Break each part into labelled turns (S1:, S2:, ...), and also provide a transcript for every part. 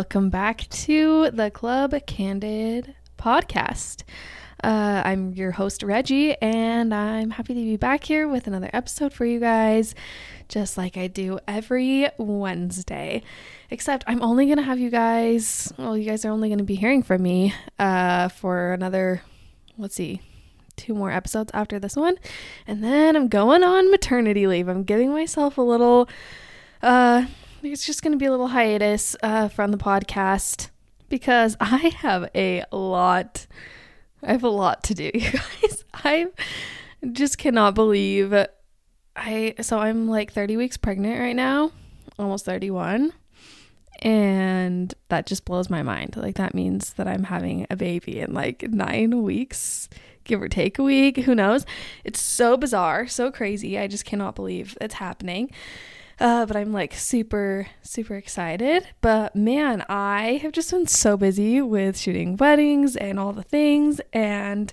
S1: welcome back to the Club Candid podcast. Uh, I'm your host, Reggie, and I'm happy to be back here with another episode for you guys, just like I do every Wednesday. Except I'm only going to have you guys, well, you guys are only going to be hearing from me uh, for another, let's see, two more episodes after this one. And then I'm going on maternity leave. I'm giving myself a little, uh, it's just going to be a little hiatus uh, from the podcast because I have a lot. I have a lot to do, you guys. I just cannot believe I. So I'm like 30 weeks pregnant right now, almost 31. And that just blows my mind. Like, that means that I'm having a baby in like nine weeks, give or take a week. Who knows? It's so bizarre, so crazy. I just cannot believe it's happening. Uh, but I'm like super, super excited. But man, I have just been so busy with shooting weddings and all the things. And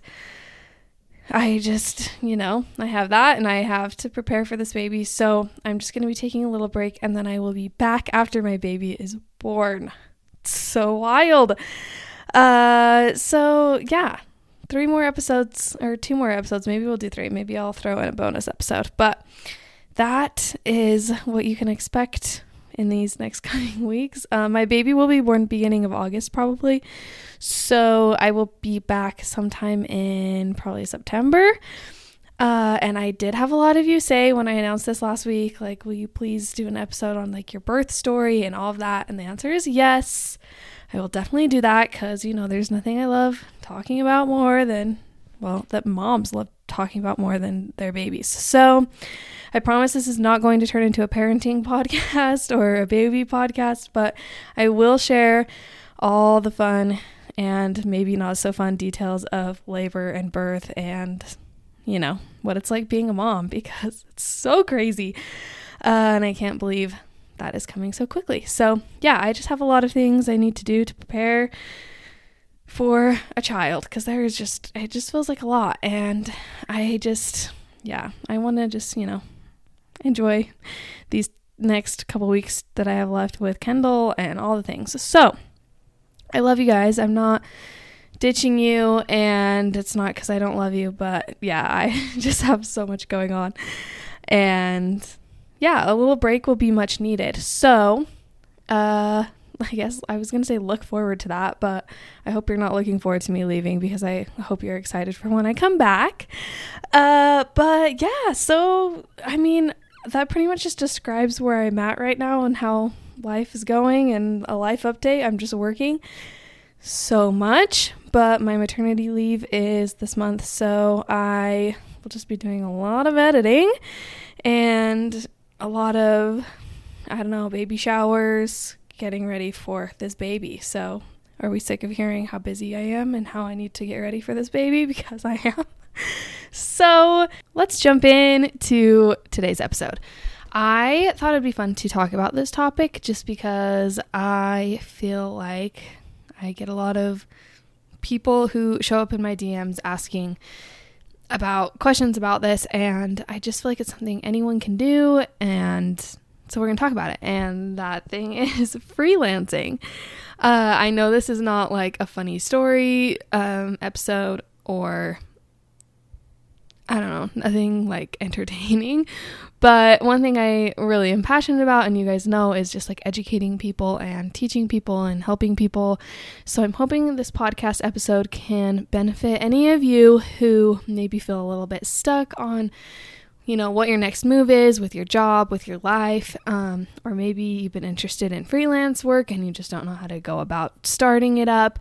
S1: I just, you know, I have that and I have to prepare for this baby. So I'm just going to be taking a little break and then I will be back after my baby is born. It's so wild. Uh, so yeah, three more episodes or two more episodes. Maybe we'll do three. Maybe I'll throw in a bonus episode. But that is what you can expect in these next coming weeks. Uh, my baby will be born beginning of August probably. So I will be back sometime in probably September. Uh, and I did have a lot of you say when I announced this last week, like, will you please do an episode on like your birth story and all of that? And the answer is yes. I will definitely do that because, you know, there's nothing I love talking about more than, well, that moms love talking about more than their babies. So I promise this is not going to turn into a parenting podcast or a baby podcast, but I will share all the fun and maybe not so fun details of labor and birth and, you know, what it's like being a mom because it's so crazy. Uh, and I can't believe that is coming so quickly. So, yeah, I just have a lot of things I need to do to prepare for a child because there is just, it just feels like a lot. And I just, yeah, I want to just, you know, enjoy these next couple weeks that I have left with Kendall and all the things. So, I love you guys. I'm not ditching you, and it's not because I don't love you, but yeah, I just have so much going on. And yeah, a little break will be much needed. So, uh, I guess I was going to say look forward to that, but I hope you're not looking forward to me leaving because I hope you're excited for when I come back. Uh, but yeah, so I mean, that pretty much just describes where I'm at right now and how life is going and a life update. I'm just working so much, but my maternity leave is this month, so I will just be doing a lot of editing and a lot of I don't know, baby showers, getting ready for this baby. So, are we sick of hearing how busy I am and how I need to get ready for this baby because I am? so, let's jump in to today's episode. I thought it'd be fun to talk about this topic just because I feel like I get a lot of people who show up in my DMs asking about questions about this, and I just feel like it's something anyone can do, and so we're going to talk about it. And that thing is freelancing. Uh, I know this is not like a funny story um, episode or I don't know, nothing like entertaining. But one thing I really am passionate about, and you guys know, is just like educating people and teaching people and helping people. So I'm hoping this podcast episode can benefit any of you who maybe feel a little bit stuck on you know, what your next move is with your job, with your life, um, or maybe you've been interested in freelance work and you just don't know how to go about starting it up.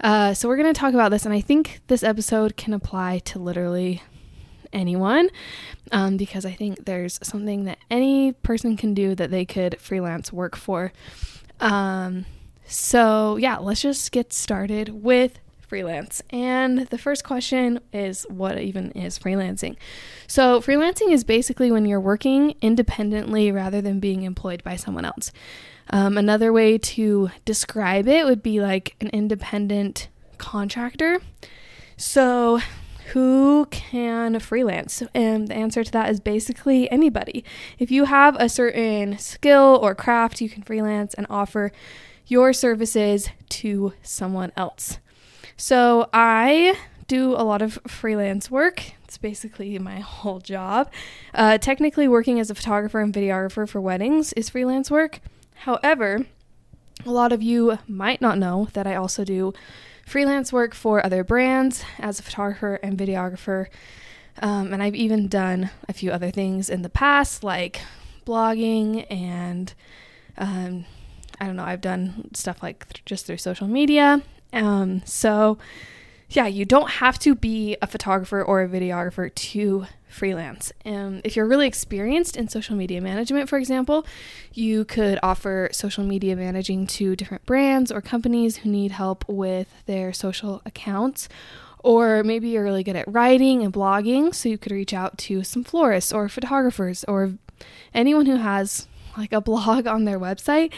S1: Uh, so, we're going to talk about this, and I think this episode can apply to literally anyone um, because I think there's something that any person can do that they could freelance work for. Um, so, yeah, let's just get started with freelance. And the first question is what even is freelancing? So, freelancing is basically when you're working independently rather than being employed by someone else. Um, another way to describe it would be like an independent contractor. So, who can freelance? And the answer to that is basically anybody. If you have a certain skill or craft, you can freelance and offer your services to someone else. So I do a lot of freelance work. It's basically my whole job. Uh, technically, working as a photographer and videographer for weddings is freelance work. However, a lot of you might not know that I also do freelance work for other brands as a photographer and videographer. Um, and I've even done a few other things in the past, like blogging and um, I don't know, I've done stuff like th- just through social media. Um, so, yeah, you don't have to be a photographer or a videographer to freelance. Um, if you're really experienced in social media management, for example, you could offer social media managing to different brands or companies who need help with their social accounts. Or maybe you're really good at writing and blogging, so you could reach out to some florists or photographers or anyone who has like a blog on their website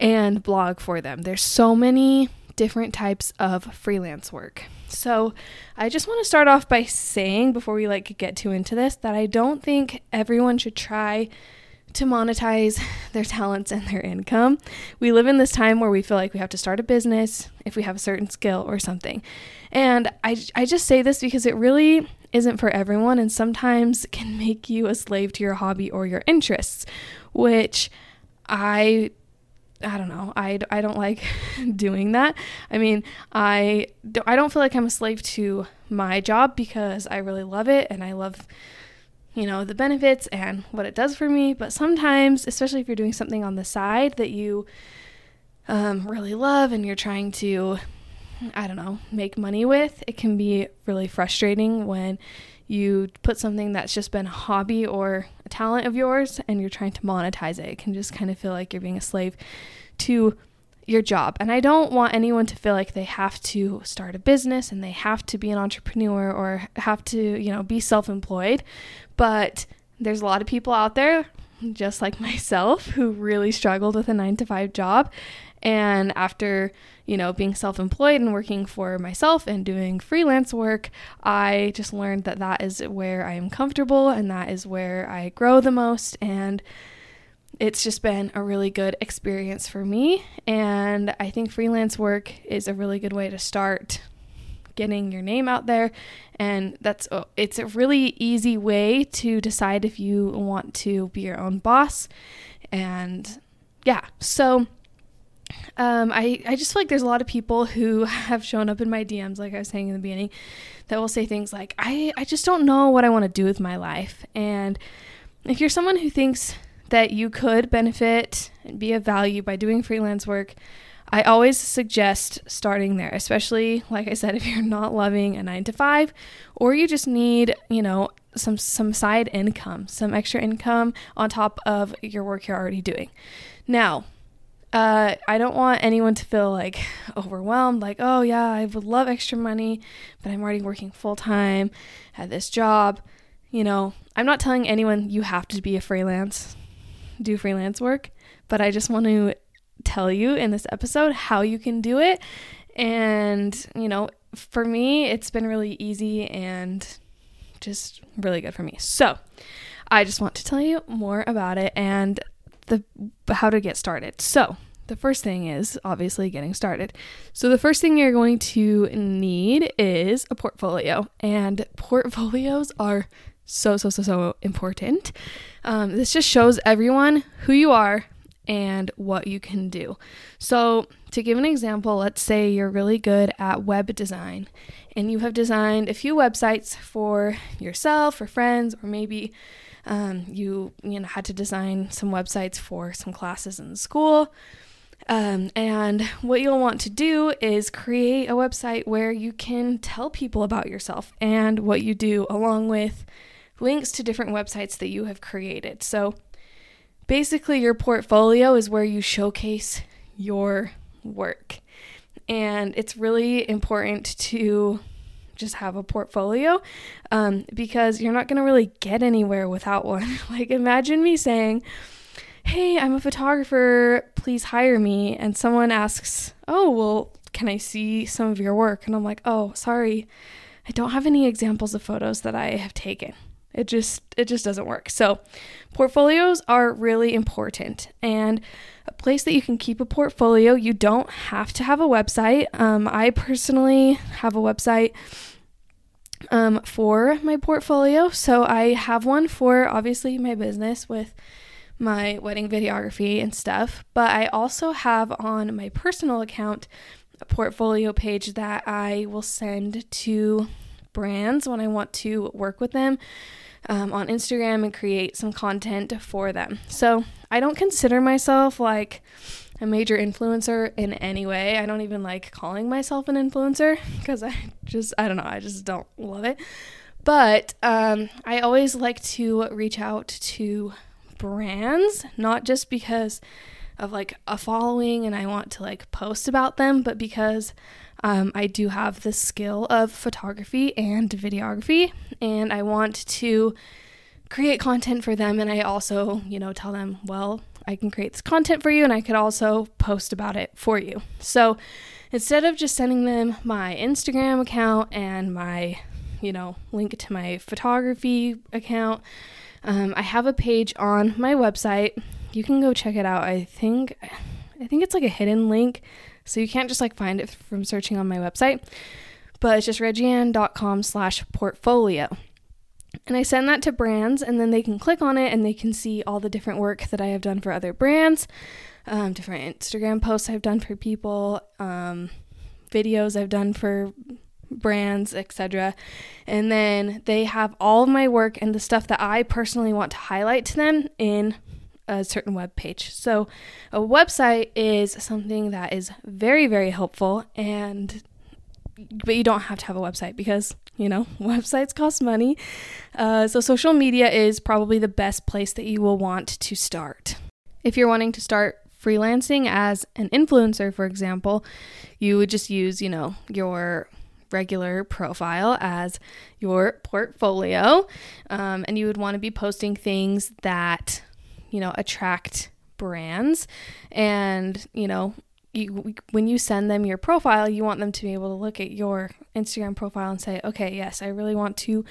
S1: and blog for them. There's so many different types of freelance work. So, I just want to start off by saying before we like get too into this that I don't think everyone should try to monetize their talents and their income. We live in this time where we feel like we have to start a business if we have a certain skill or something. And I, I just say this because it really isn't for everyone and sometimes can make you a slave to your hobby or your interests, which I I don't know. I, I don't like doing that. I mean, I, I don't feel like I'm a slave to my job because I really love it and I love, you know, the benefits and what it does for me. But sometimes, especially if you're doing something on the side that you um, really love and you're trying to, I don't know, make money with, it can be really frustrating when you put something that's just been a hobby or a talent of yours and you're trying to monetize it. It can just kind of feel like you're being a slave to your job. And I don't want anyone to feel like they have to start a business and they have to be an entrepreneur or have to, you know, be self-employed. But there's a lot of people out there just like myself who really struggled with a 9 to 5 job and after, you know, being self employed and working for myself and doing freelance work, I just learned that that is where I am comfortable and that is where I grow the most. And it's just been a really good experience for me. And I think freelance work is a really good way to start getting your name out there and that's oh, it's a really easy way to decide if you want to be your own boss and yeah so um, I, I just feel like there's a lot of people who have shown up in my DMs, like I was saying in the beginning, that will say things like, I, I just don't know what I want to do with my life. And if you're someone who thinks that you could benefit and be of value by doing freelance work, I always suggest starting there, especially like I said, if you're not loving a nine to five or you just need, you know, some some side income, some extra income on top of your work you're already doing. Now, uh, I don't want anyone to feel like overwhelmed, like, oh, yeah, I would love extra money, but I'm already working full time at this job. You know, I'm not telling anyone you have to be a freelance, do freelance work, but I just want to tell you in this episode how you can do it. And, you know, for me, it's been really easy and just really good for me. So, I just want to tell you more about it and the how to get started. So, the first thing is obviously getting started. So, the first thing you're going to need is a portfolio, and portfolios are so, so, so, so important. Um, this just shows everyone who you are and what you can do. So, to give an example, let's say you're really good at web design and you have designed a few websites for yourself or friends, or maybe um, you you know had to design some websites for some classes in school. Um, and what you'll want to do is create a website where you can tell people about yourself and what you do, along with links to different websites that you have created. So basically, your portfolio is where you showcase your work. And it's really important to just have a portfolio um, because you're not going to really get anywhere without one. like, imagine me saying, Hey, I'm a photographer, please hire me. And someone asks, Oh, well, can I see some of your work? And I'm like, Oh, sorry, I don't have any examples of photos that I have taken. It just it just doesn't work. So, portfolios are really important and a place that you can keep a portfolio. You don't have to have a website. Um, I personally have a website um, for my portfolio. So I have one for obviously my business with my wedding videography and stuff, but I also have on my personal account a portfolio page that I will send to brands when I want to work with them um, on Instagram and create some content for them. So I don't consider myself like a major influencer in any way. I don't even like calling myself an influencer because I just, I don't know, I just don't love it. But um, I always like to reach out to brands, not just because of like a following and I want to like post about them, but because um, I do have the skill of photography and videography and I want to create content for them. And I also, you know, tell them, well, I can create this content for you and I could also post about it for you. So instead of just sending them my Instagram account and my, you know, link to my photography account, um, I have a page on my website. You can go check it out. I think I think it's like a hidden link, so you can't just like find it from searching on my website. But it's just reggieann.com slash portfolio. And I send that to brands, and then they can click on it and they can see all the different work that I have done for other brands, um, different Instagram posts I've done for people, um, videos I've done for brands, etc. And then they have all of my work and the stuff that I personally want to highlight to them in a certain web page. So, a website is something that is very, very helpful and but you don't have to have a website because you know websites cost money uh, so social media is probably the best place that you will want to start if you're wanting to start freelancing as an influencer for example you would just use you know your regular profile as your portfolio um, and you would want to be posting things that you know attract brands and you know you, when you send them your profile, you want them to be able to look at your Instagram profile and say, okay, yes, I really want to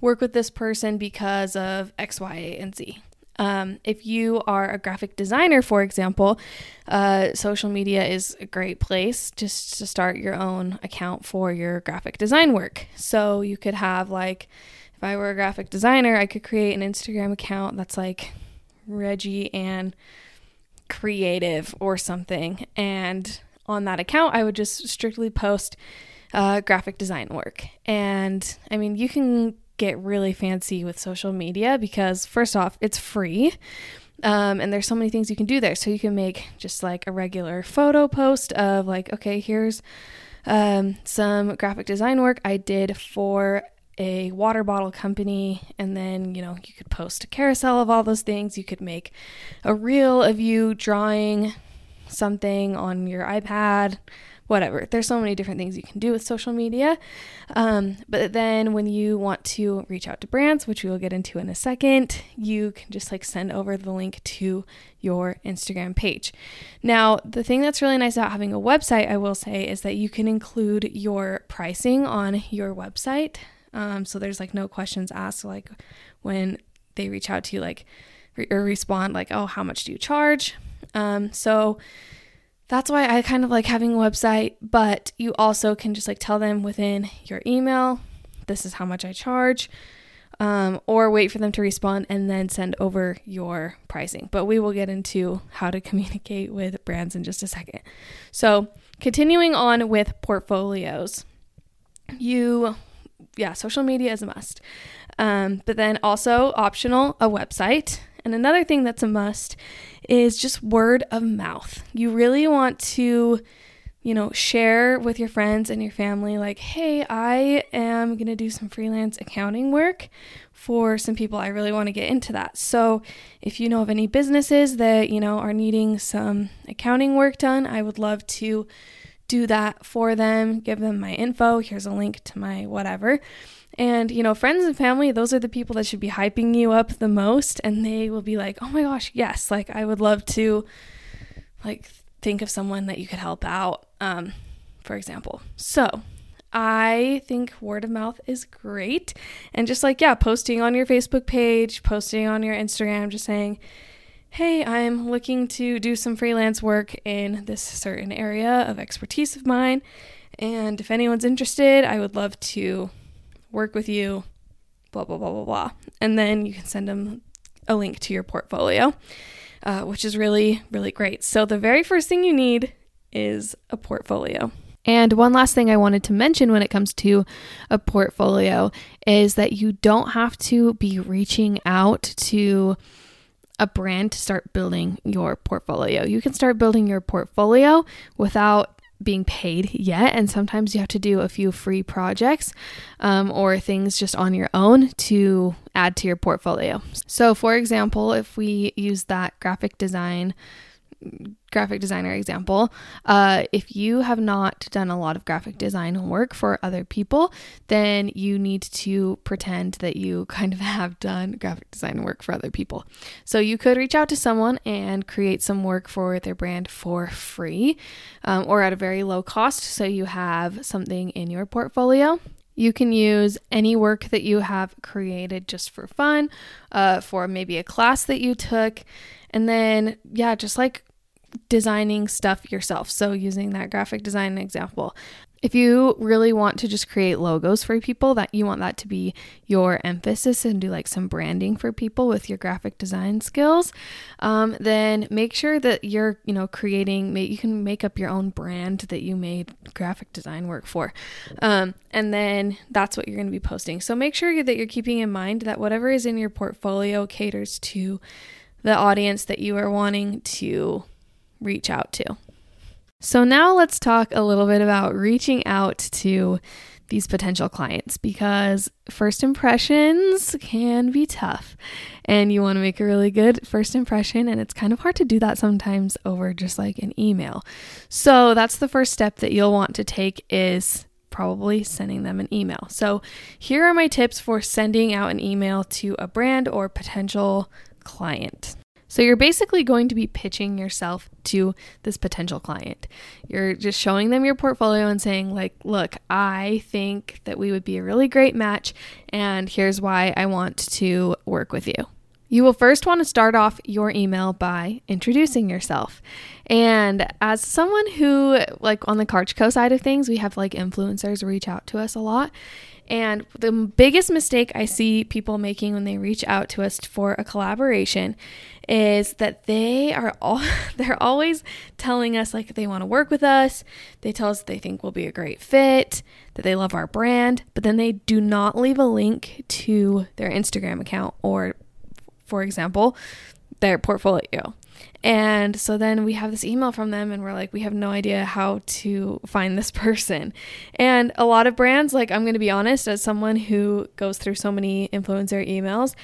S1: work with this person because of X, Y, and Z. Um, if you are a graphic designer, for example, uh, social media is a great place just to start your own account for your graphic design work. So you could have, like, if I were a graphic designer, I could create an Instagram account that's like Reggie and creative or something. And on that account, I would just strictly post uh, graphic design work. And I mean, you can get really fancy with social media because, first off, it's free. Um, and there's so many things you can do there. So you can make just like a regular photo post of, like, okay, here's um, some graphic design work I did for a water bottle company and then you know you could post a carousel of all those things. You could make a reel of you drawing something on your ipad whatever. There's so many different things you can do with social media. Um, but then when you want to reach out to brands which we will get into in a second you can just like send over the link to your instagram page. Now the thing that's really nice about having a website i will say is that you can include your pricing on your website um, so there's like no questions asked, like when they reach out to you, like re- or respond, like, oh, how much do you charge? Um, so that's why I kind of like having a website, but you also can just like tell them within your email, this is how much I charge. Um, or wait for them to respond and then send over your pricing. But we will get into how to communicate with brands in just a second. So, continuing on with portfolios, you yeah, social media is a must. Um, but then also optional, a website. And another thing that's a must is just word of mouth. You really want to, you know, share with your friends and your family, like, hey, I am going to do some freelance accounting work for some people. I really want to get into that. So if you know of any businesses that, you know, are needing some accounting work done, I would love to do that for them, give them my info. Here's a link to my whatever. And, you know, friends and family, those are the people that should be hyping you up the most. And they will be like, oh my gosh, yes, like I would love to, like, think of someone that you could help out, um, for example. So, I think word of mouth is great. And just like, yeah, posting on your Facebook page, posting on your Instagram, just saying, hey, I'm looking to do some freelance work in this certain area of expertise of mine. And if anyone's interested, I would love to work with you, blah, blah, blah, blah, blah. And then you can send them a link to your portfolio, uh, which is really, really great. So the very first thing you need is a portfolio. And one last thing I wanted to mention when it comes to a portfolio is that you don't have to be reaching out to a brand to start building your portfolio. You can start building your portfolio without being paid yet. And sometimes you have to do a few free projects um, or things just on your own to add to your portfolio. So, for example, if we use that graphic design graphic designer example, uh, if you have not done a lot of graphic design work for other people, then you need to pretend that you kind of have done graphic design work for other people. So you could reach out to someone and create some work for their brand for free um, or at a very low cost. So you have something in your portfolio. You can use any work that you have created just for fun, uh, for maybe a class that you took. And then, yeah, just like designing stuff yourself. So, using that graphic design example, if you really want to just create logos for people, that you want that to be your emphasis and do like some branding for people with your graphic design skills, um, then make sure that you're, you know, creating, you can make up your own brand that you made graphic design work for. Um, and then that's what you're going to be posting. So make sure that you're keeping in mind that whatever is in your portfolio caters to the audience that you are wanting to reach out to. So, now let's talk a little bit about reaching out to these potential clients because first impressions can be tough and you want to make a really good first impression and it's kind of hard to do that sometimes over just like an email. So that's the first step that you'll want to take is probably sending them an email. So here are my tips for sending out an email to a brand or potential client. So you're basically going to be pitching yourself to this potential client. You're just showing them your portfolio and saying, like, look, I think that we would be a really great match, and here's why I want to work with you. You will first want to start off your email by introducing yourself. And as someone who, like, on the Co side of things, we have like influencers reach out to us a lot. And the biggest mistake I see people making when they reach out to us for a collaboration is that they are all they're always telling us like they want to work with us. They tell us they think we'll be a great fit, that they love our brand, but then they do not leave a link to their Instagram account or for example, their portfolio. And so then we have this email from them, and we're like, we have no idea how to find this person. And a lot of brands, like, I'm going to be honest, as someone who goes through so many influencer emails,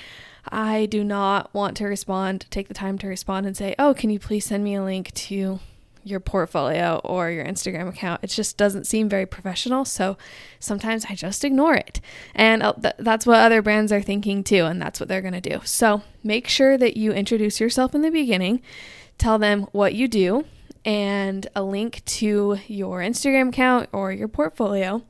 S1: I do not want to respond, take the time to respond and say, oh, can you please send me a link to your portfolio or your Instagram account. It just doesn't seem very professional. So sometimes I just ignore it. And uh, th- that's what other brands are thinking too. And that's what they're going to do. So make sure that you introduce yourself in the beginning, tell them what you do, and a link to your Instagram account or your portfolio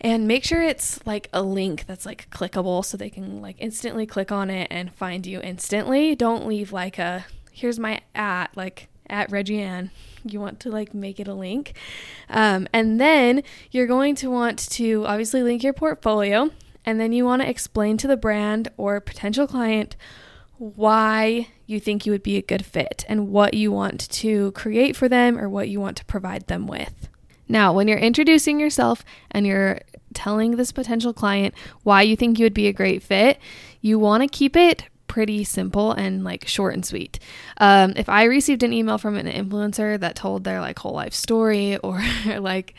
S1: and make sure it's like a link that's like clickable so they can like instantly click on it and find you instantly don't leave like a here's my at like at Reggie Ann. You want to like make it a link. Um, and then you're going to want to obviously link your portfolio. And then you want to explain to the brand or potential client why you think you would be a good fit and what you want to create for them or what you want to provide them with. Now, when you're introducing yourself and you're telling this potential client why you think you would be a great fit, you want to keep it pretty simple and like short and sweet. Um, if I received an email from an influencer that told their like whole life story or like,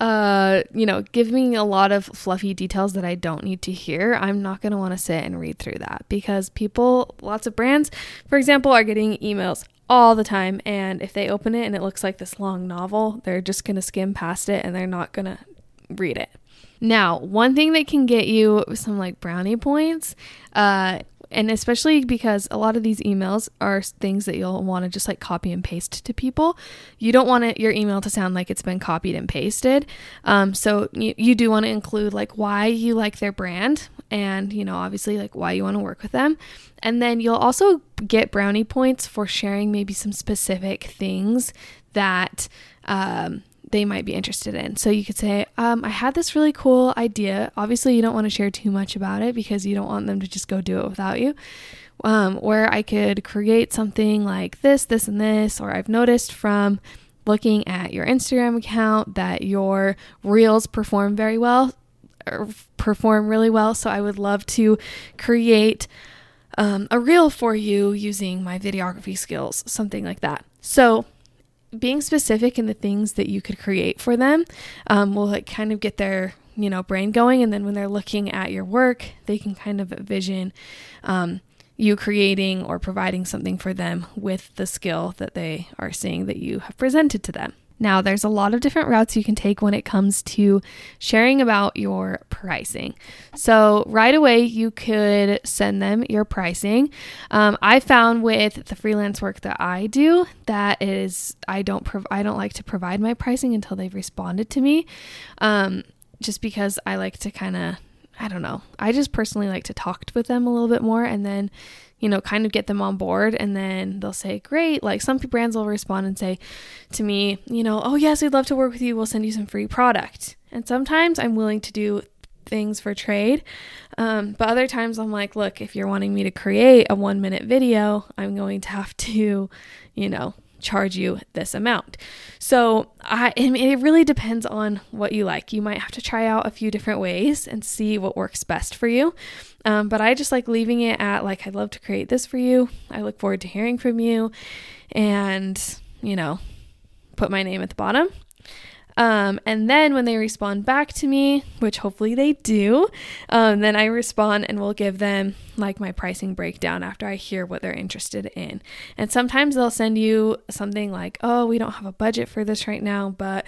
S1: uh, you know, give me a lot of fluffy details that I don't need to hear, I'm not going to want to sit and read through that because people, lots of brands, for example, are getting emails all the time. And if they open it and it looks like this long novel, they're just going to skim past it and they're not going to read it. Now, one thing that can get you some like brownie points uh, and especially because a lot of these emails are things that you'll want to just like copy and paste to people. You don't want it, your email to sound like it's been copied and pasted. Um, so you, you do want to include like why you like their brand and, you know, obviously like why you want to work with them. And then you'll also get brownie points for sharing maybe some specific things that um, they might be interested in. So you could say, um, I had this really cool idea. Obviously, you don't want to share too much about it because you don't want them to just go do it without you. Um, where I could create something like this, this, and this, or I've noticed from looking at your Instagram account that your reels perform very well, or perform really well. So I would love to create um, a reel for you using my videography skills, something like that. So being specific in the things that you could create for them um, will like kind of get their you know brain going. And then when they're looking at your work they can kind of vision um, you creating or providing something for them with the skill that they are seeing that you have presented to them now, there's a lot of different routes you can take when it comes to sharing about your pricing. So, right away, you could send them your pricing. Um, I found with the freelance work that I do that is I don't prov- I don't like to provide my pricing until they've responded to me, um, just because I like to kind of I don't know. I just personally like to talk with them a little bit more and then you know, kind of get them on board. And then they'll say, Great. Like some brands will respond and say to me, you know, Oh, yes, we'd love to work with you. We'll send you some free product. And sometimes I'm willing to do things for trade. Um, but other times I'm like, Look, if you're wanting me to create a one minute video, I'm going to have to, you know, charge you this amount. So I, it really depends on what you like. You might have to try out a few different ways and see what works best for you. Um, but I just like leaving it at like, I'd love to create this for you. I look forward to hearing from you and, you know, put my name at the bottom. Um, and then when they respond back to me, which hopefully they do, um, then I respond and will give them like my pricing breakdown after I hear what they're interested in. And sometimes they'll send you something like, oh, we don't have a budget for this right now, but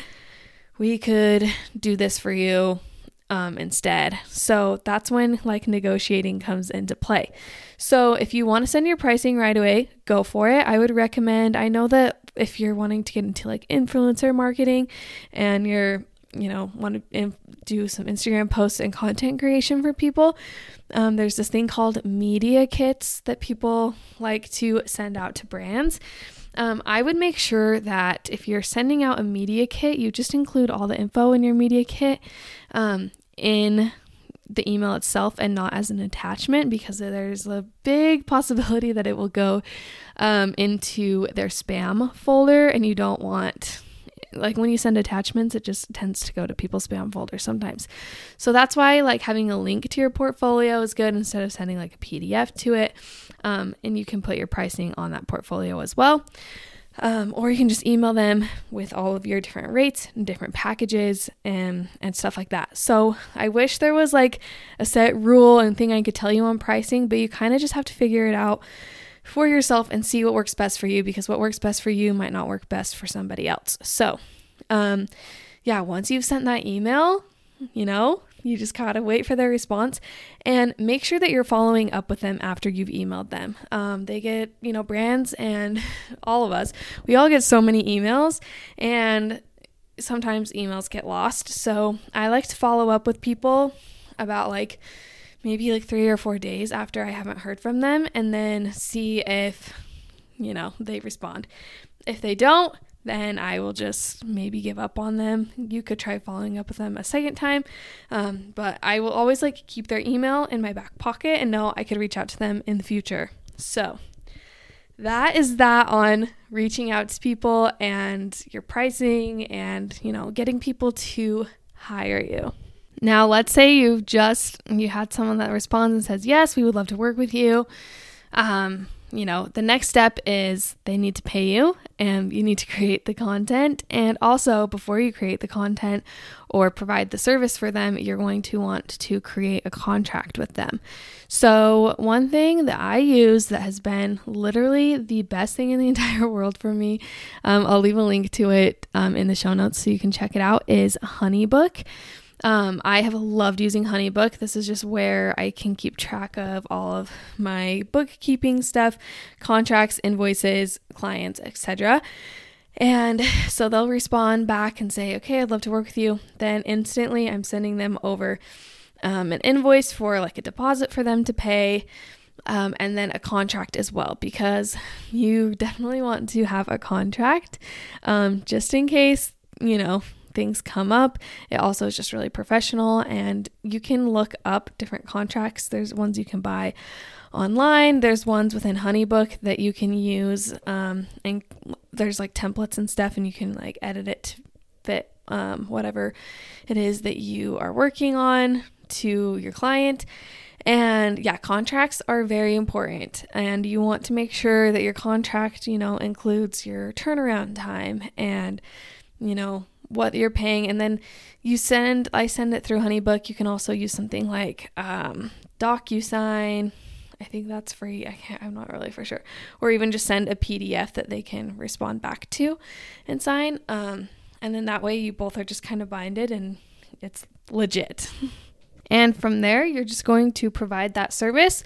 S1: we could do this for you um, instead. So that's when like negotiating comes into play. So if you want to send your pricing right away, go for it. I would recommend, I know that if you're wanting to get into like influencer marketing and you're you know want to do some instagram posts and content creation for people um, there's this thing called media kits that people like to send out to brands. Um, i would make sure that if you're sending out a media kit you just include all the info in your media kit um, in the email itself and not as an attachment because there's a big possibility that it will go um, into their spam folder and you don't want like when you send attachments it just tends to go to people's spam folder sometimes. So that's why like having a link to your portfolio is good instead of sending like a pdf to it. Um, and you can put your pricing on that portfolio as well um, or you can just email them with all of your different rates and different packages and and stuff like that. So I wish there was like a set rule and thing I could tell you on pricing, but you kind of just have to figure it out for yourself and see what works best for you because what works best for you might not work best for somebody else. So, um, yeah, once you've sent that email, you know, you just gotta wait for their response and make sure that you're following up with them after you've emailed them. Um, they get, you know, brands and all of us, we all get so many emails and sometimes emails get lost. So I like to follow up with people about like maybe like three or four days after I haven't heard from them and then see if, you know, they respond. If they don't, then I will just maybe give up on them. You could try following up with them a second time, um, but I will always like keep their email in my back pocket and know I could reach out to them in the future. So that is that on reaching out to people and your pricing and you know getting people to hire you. Now, let's say you've just you had someone that responds and says, "Yes, we would love to work with you." Um, you know, the next step is they need to pay you and you need to create the content. And also, before you create the content or provide the service for them, you're going to want to create a contract with them. So, one thing that I use that has been literally the best thing in the entire world for me, um, I'll leave a link to it um, in the show notes so you can check it out, is Honeybook. Um, I have loved using HoneyBook. This is just where I can keep track of all of my bookkeeping stuff, contracts, invoices, clients, etc. And so they'll respond back and say, okay, I'd love to work with you. Then instantly I'm sending them over um, an invoice for like a deposit for them to pay. Um, and then a contract as well because you definitely want to have a contract um, just in case you know things come up. It also is just really professional, and you can look up different contracts. There's ones you can buy online. There's ones within HoneyBook that you can use, um, and there's like templates and stuff, and you can like edit it to fit um, whatever it is that you are working on to your client. And yeah, contracts are very important. And you want to make sure that your contract, you know, includes your turnaround time and, you know, what you're paying. And then you send, I send it through Honeybook. You can also use something like um, DocuSign. I think that's free. I can't, I'm not really for sure. Or even just send a PDF that they can respond back to and sign. Um, and then that way you both are just kind of binded and it's legit. and from there, you're just going to provide that service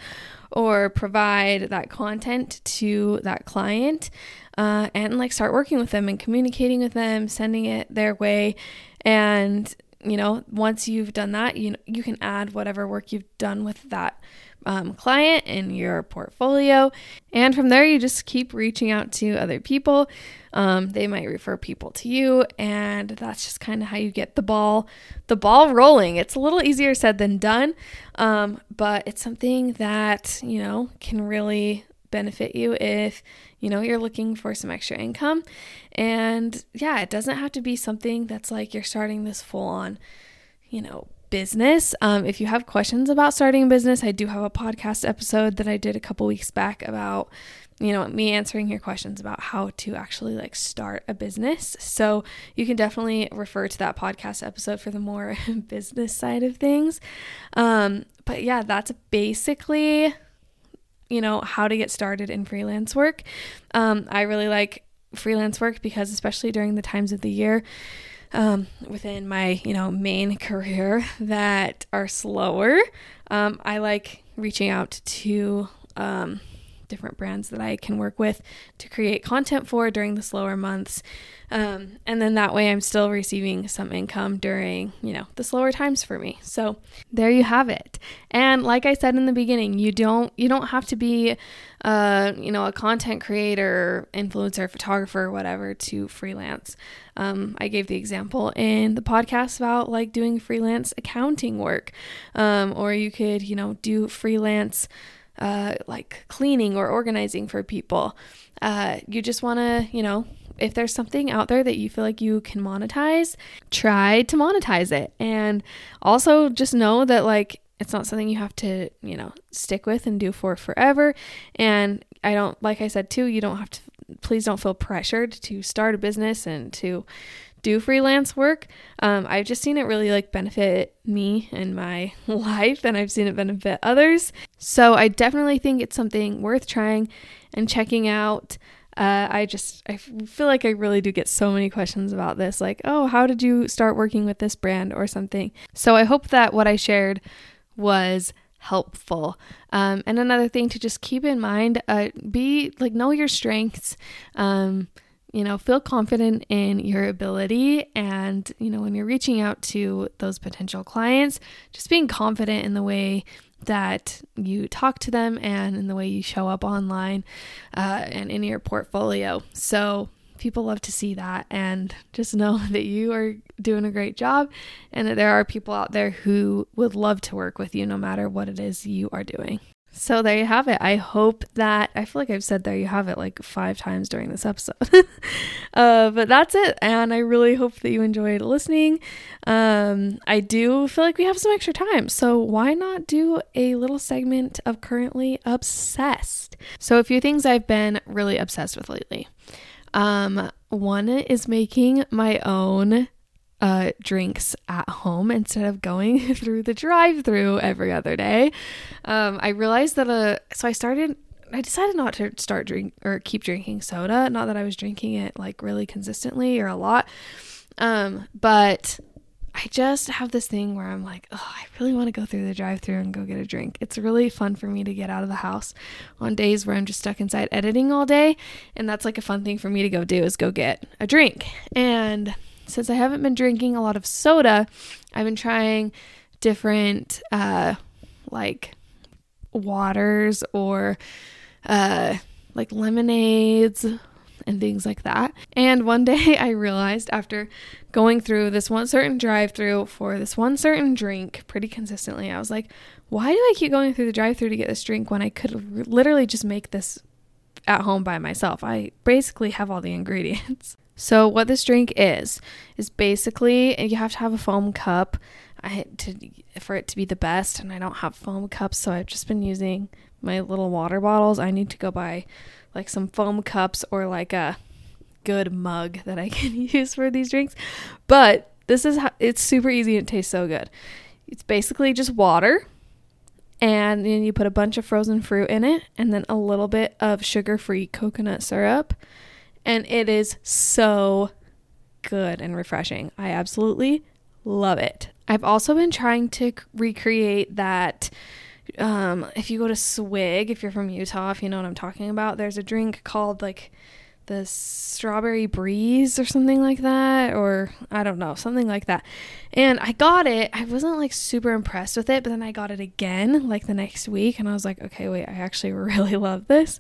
S1: or provide that content to that client uh, and like start working with them and communicating with them, sending it their way. And, you know, once you've done that, you, you can add whatever work you've done with that um, client in your portfolio. And from there, you just keep reaching out to other people. Um, they might refer people to you, and that's just kind of how you get the ball, the ball rolling. It's a little easier said than done, um, but it's something that you know can really benefit you if you know you're looking for some extra income. And yeah, it doesn't have to be something that's like you're starting this full on, you know, business. Um, if you have questions about starting a business, I do have a podcast episode that I did a couple weeks back about, you know, me answering your questions about how to actually like start a business. So you can definitely refer to that podcast episode for the more business side of things. Um, but yeah, that's basically, you know, how to get started in freelance work. Um, I really like freelance work because, especially during the times of the year, um, within my you know main career that are slower. Um, I like reaching out to um, different brands that I can work with to create content for during the slower months. Um, and then that way I'm still receiving some income during, you know, the slower times for me. So there you have it. And like I said in the beginning, you don't you don't have to be uh, you know, a content creator, influencer, photographer, whatever to freelance. Um, I gave the example in the podcast about like doing freelance accounting work. Um, or you could, you know, do freelance uh, like cleaning or organizing for people. Uh, you just want to, you know, if there's something out there that you feel like you can monetize, try to monetize it. And also just know that, like, it's not something you have to, you know, stick with and do for forever. And I don't, like I said too, you don't have to, please don't feel pressured to start a business and to do freelance work. Um, I've just seen it really like benefit me and my life, and I've seen it benefit others. So I definitely think it's something worth trying and checking out. Uh, I just I feel like I really do get so many questions about this, like, oh, how did you start working with this brand or something? So I hope that what I shared was helpful. Um, and another thing to just keep in mind, uh, be like know your strengths. Um, you know, feel confident in your ability. And, you know, when you're reaching out to those potential clients, just being confident in the way that you talk to them and in the way you show up online uh, and in your portfolio. So, people love to see that and just know that you are doing a great job and that there are people out there who would love to work with you no matter what it is you are doing. So there you have it. I hope that I feel like I've said there you have it like five times during this episode. uh, but that's it. And I really hope that you enjoyed listening. Um, I do feel like we have some extra time. So why not do a little segment of currently obsessed? So a few things I've been really obsessed with lately. Um, one is making my own uh, drinks at home instead of going through the drive through every other day. Um, I realized that, uh, so I started, I decided not to start drink or keep drinking soda. Not that I was drinking it like really consistently or a lot. Um, but I just have this thing where I'm like, oh, I really want to go through the drive through and go get a drink. It's really fun for me to get out of the house on days where I'm just stuck inside editing all day. And that's like a fun thing for me to go do is go get a drink. And since I haven't been drinking a lot of soda, I've been trying different, uh, like waters or, uh, like lemonades and things like that. And one day I realized after going through this one certain drive through for this one certain drink pretty consistently, I was like, why do I keep going through the drive through to get this drink when I could literally just make this at home by myself? I basically have all the ingredients. So what this drink is is basically you have to have a foam cup I to for it to be the best and I don't have foam cups so I've just been using my little water bottles. I need to go buy like some foam cups or like a good mug that I can use for these drinks. But this is it's super easy and it tastes so good. It's basically just water and then you put a bunch of frozen fruit in it and then a little bit of sugar-free coconut syrup and it is so good and refreshing. I absolutely love it. I've also been trying to recreate that um, if you go to Swig, if you're from Utah, if you know what I'm talking about, there's a drink called like the strawberry breeze or something like that or I don't know, something like that. And I got it. I wasn't like super impressed with it, but then I got it again like the next week and I was like, "Okay, wait, I actually really love this."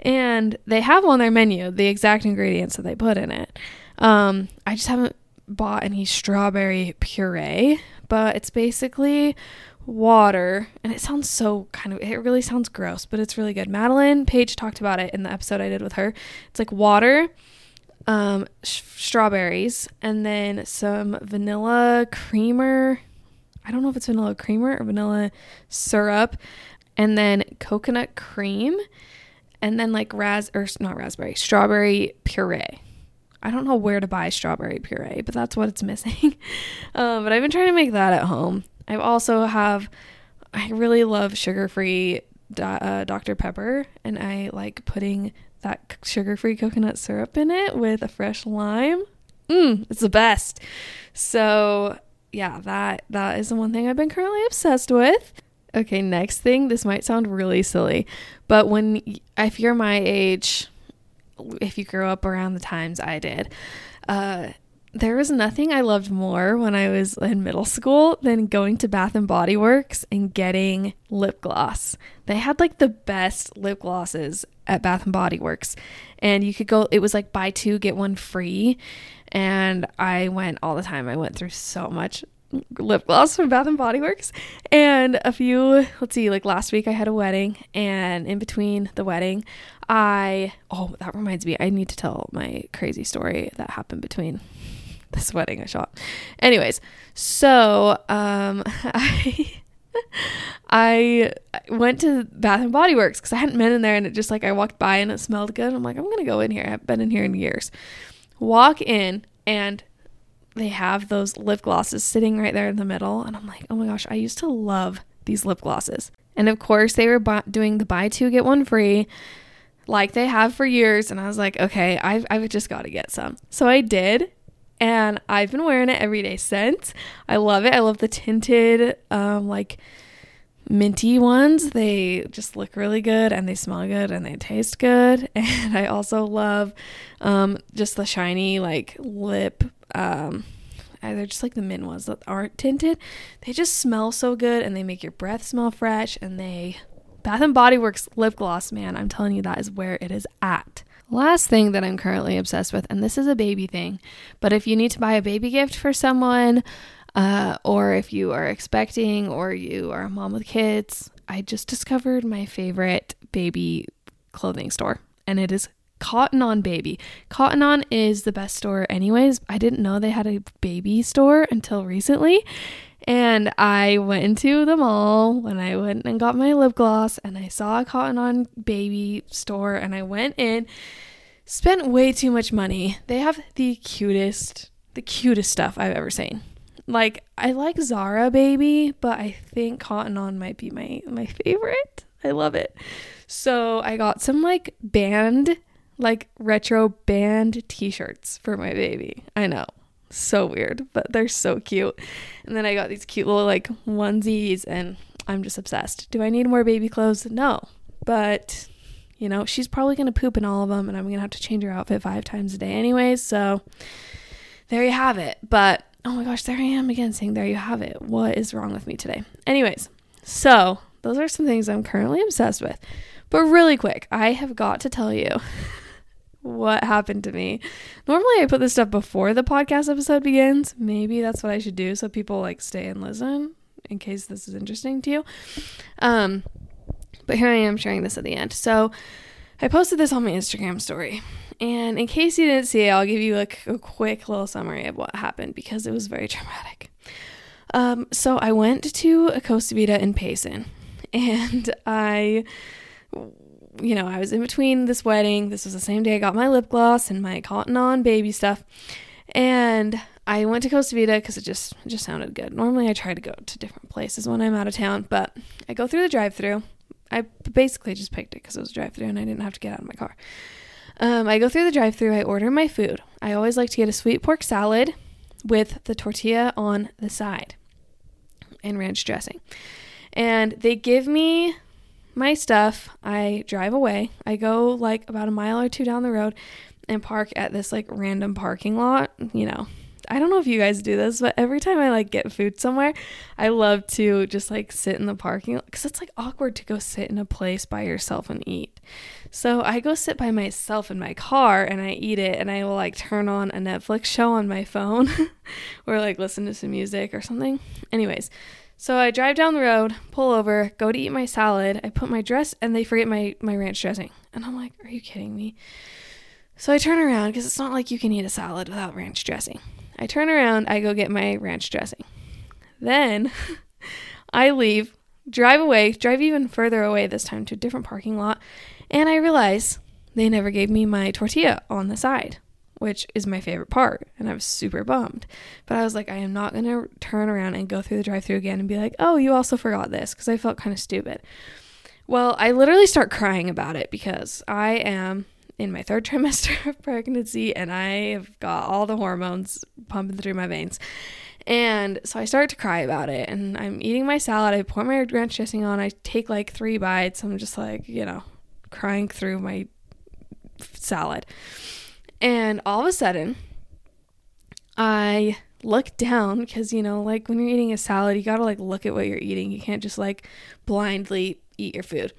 S1: And they have on their menu the exact ingredients that they put in it. Um, I just haven't bought any strawberry puree, but it's basically water and it sounds so kind of it really sounds gross but it's really good madeline page talked about it in the episode i did with her it's like water um sh- strawberries and then some vanilla creamer i don't know if it's vanilla creamer or vanilla syrup and then coconut cream and then like ras or not raspberry strawberry puree I don't know where to buy strawberry puree, but that's what it's missing. um, but I've been trying to make that at home. I also have, I really love sugar free uh, Dr. Pepper, and I like putting that sugar free coconut syrup in it with a fresh lime. Mmm, it's the best. So, yeah, that that is the one thing I've been currently obsessed with. Okay, next thing, this might sound really silly, but when if you're my age, if you grew up around the times I did, uh, there was nothing I loved more when I was in middle school than going to Bath and Body Works and getting lip gloss. They had like the best lip glosses at Bath and Body Works. And you could go it was like buy two get one free and I went all the time. I went through so much lip gloss from Bath and Body Works. And a few, let's see, like last week I had a wedding and in between the wedding, I oh, that reminds me. I need to tell my crazy story that happened between this wedding I shot. Anyways, so um, I I went to Bath and Body Works because I hadn't been in there, and it just like I walked by and it smelled good. I'm like, I'm gonna go in here. I haven't been in here in years. Walk in and they have those lip glosses sitting right there in the middle, and I'm like, oh my gosh, I used to love these lip glosses. And of course, they were bu- doing the buy two get one free like they have for years. And I was like, okay, I've, I've just got to get some. So I did and I've been wearing it every day since. I love it. I love the tinted, um, like minty ones. They just look really good and they smell good and they taste good. And I also love um, just the shiny, like lip. Um, they're just like the mint ones that aren't tinted. They just smell so good and they make your breath smell fresh and they Bath and Body Works lip gloss, man, I'm telling you that is where it is at. Last thing that I'm currently obsessed with, and this is a baby thing, but if you need to buy a baby gift for someone, uh, or if you are expecting, or you are a mom with kids, I just discovered my favorite baby clothing store, and it is Cotton On Baby. Cotton On is the best store, anyways. I didn't know they had a baby store until recently. And I went into the mall when I went and got my lip gloss and I saw a Cotton On Baby store and I went in, spent way too much money. They have the cutest, the cutest stuff I've ever seen. Like I like Zara Baby, but I think Cotton On might be my my favorite. I love it. So I got some like band, like retro band t-shirts for my baby. I know so weird, but they're so cute. And then I got these cute little like onesies and I'm just obsessed. Do I need more baby clothes? No. But you know, she's probably going to poop in all of them and I'm going to have to change her outfit 5 times a day anyways. So there you have it. But oh my gosh, there I am again saying there you have it. What is wrong with me today? Anyways, so those are some things I'm currently obsessed with. But really quick, I have got to tell you what happened to me. Normally, I put this stuff before the podcast episode begins. Maybe that's what I should do so people like stay and listen in case this is interesting to you. Um, but here I am sharing this at the end. So I posted this on my Instagram story. And in case you didn't see it, I'll give you like a quick little summary of what happened because it was very traumatic. Um, so I went to a Costa Vida in Payson and I you know, I was in between this wedding. This was the same day I got my lip gloss and my cotton on baby stuff. And I went to Costa Vida because it just it just sounded good. Normally I try to go to different places when I'm out of town, but I go through the drive-through. I basically just picked it because it was drive-through and I didn't have to get out of my car. Um, I go through the drive-through. I order my food. I always like to get a sweet pork salad with the tortilla on the side and ranch dressing. And they give me my stuff. I drive away. I go like about a mile or two down the road and park at this like random parking lot. You know, I don't know if you guys do this, but every time I like get food somewhere, I love to just like sit in the parking lot because it's like awkward to go sit in a place by yourself and eat. So I go sit by myself in my car and I eat it and I will like turn on a Netflix show on my phone or like listen to some music or something. Anyways, so I drive down the road, pull over, go to eat my salad. I put my dress and they forget my, my ranch dressing. And I'm like, are you kidding me? So I turn around because it's not like you can eat a salad without ranch dressing. I turn around, I go get my ranch dressing. Then I leave, drive away, drive even further away this time to a different parking lot, and I realize they never gave me my tortilla on the side which is my favorite part. And I was super bummed. But I was like, I am not going to turn around and go through the drive through again and be like, oh, you also forgot this because I felt kind of stupid. Well, I literally start crying about it because I am in my third trimester of pregnancy and I have got all the hormones pumping through my veins. And so I start to cry about it and I'm eating my salad. I pour my ranch dressing on. I take like three bites. I'm just like, you know, crying through my salad. And all of a sudden, I look down because, you know, like when you're eating a salad, you gotta like look at what you're eating. You can't just like blindly eat your food.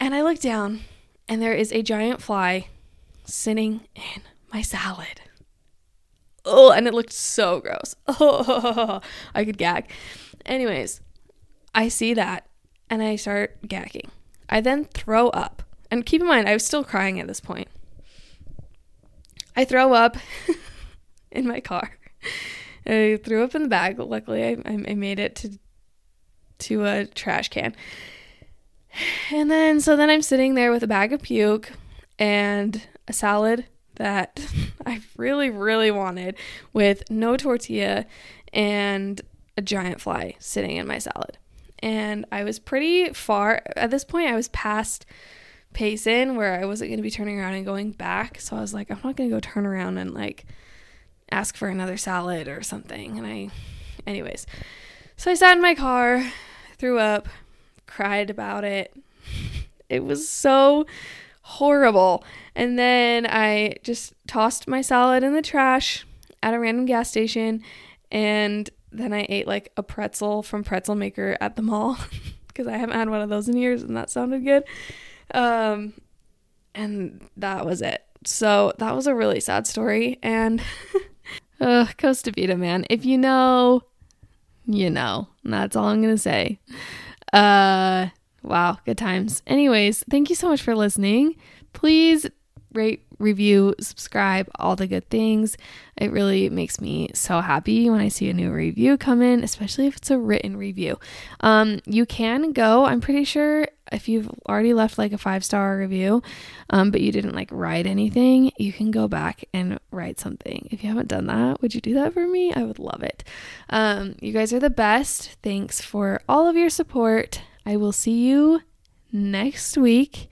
S1: And I look down and there is a giant fly sitting in my salad. Oh, and it looked so gross. Oh, I could gag. Anyways, I see that and I start gagging. I then throw up. And keep in mind, I was still crying at this point. I throw up in my car. I threw up in the bag. Luckily, I, I made it to to a trash can. And then, so then I'm sitting there with a bag of puke and a salad that I really, really wanted with no tortilla and a giant fly sitting in my salad. And I was pretty far at this point, I was past Payson where I wasn't going to be turning around and going back. So I was like, I'm not going to go turn around and like ask for another salad or something. And I, anyways, so I sat in my car, threw up, cried about it. It was so horrible. And then I just tossed my salad in the trash at a random gas station. And then I ate like a pretzel from Pretzel Maker at the mall because I haven't had one of those in years and that sounded good. Um, and that was it. So that was a really sad story. And uh, Costa Vida, man. If you know, you know. That's all I'm going to say. Uh, wow, good times. Anyways, thank you so much for listening. Please rate, review, subscribe, all the good things. It really makes me so happy when I see a new review come in, especially if it's a written review. Um, you can go, I'm pretty sure if you've already left like a five star review, um, but you didn't like write anything, you can go back and write something. If you haven't done that, would you do that for me? I would love it. Um, you guys are the best. Thanks for all of your support. I will see you next week.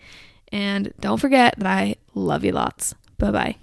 S1: And don't forget that I love you lots. Bye bye.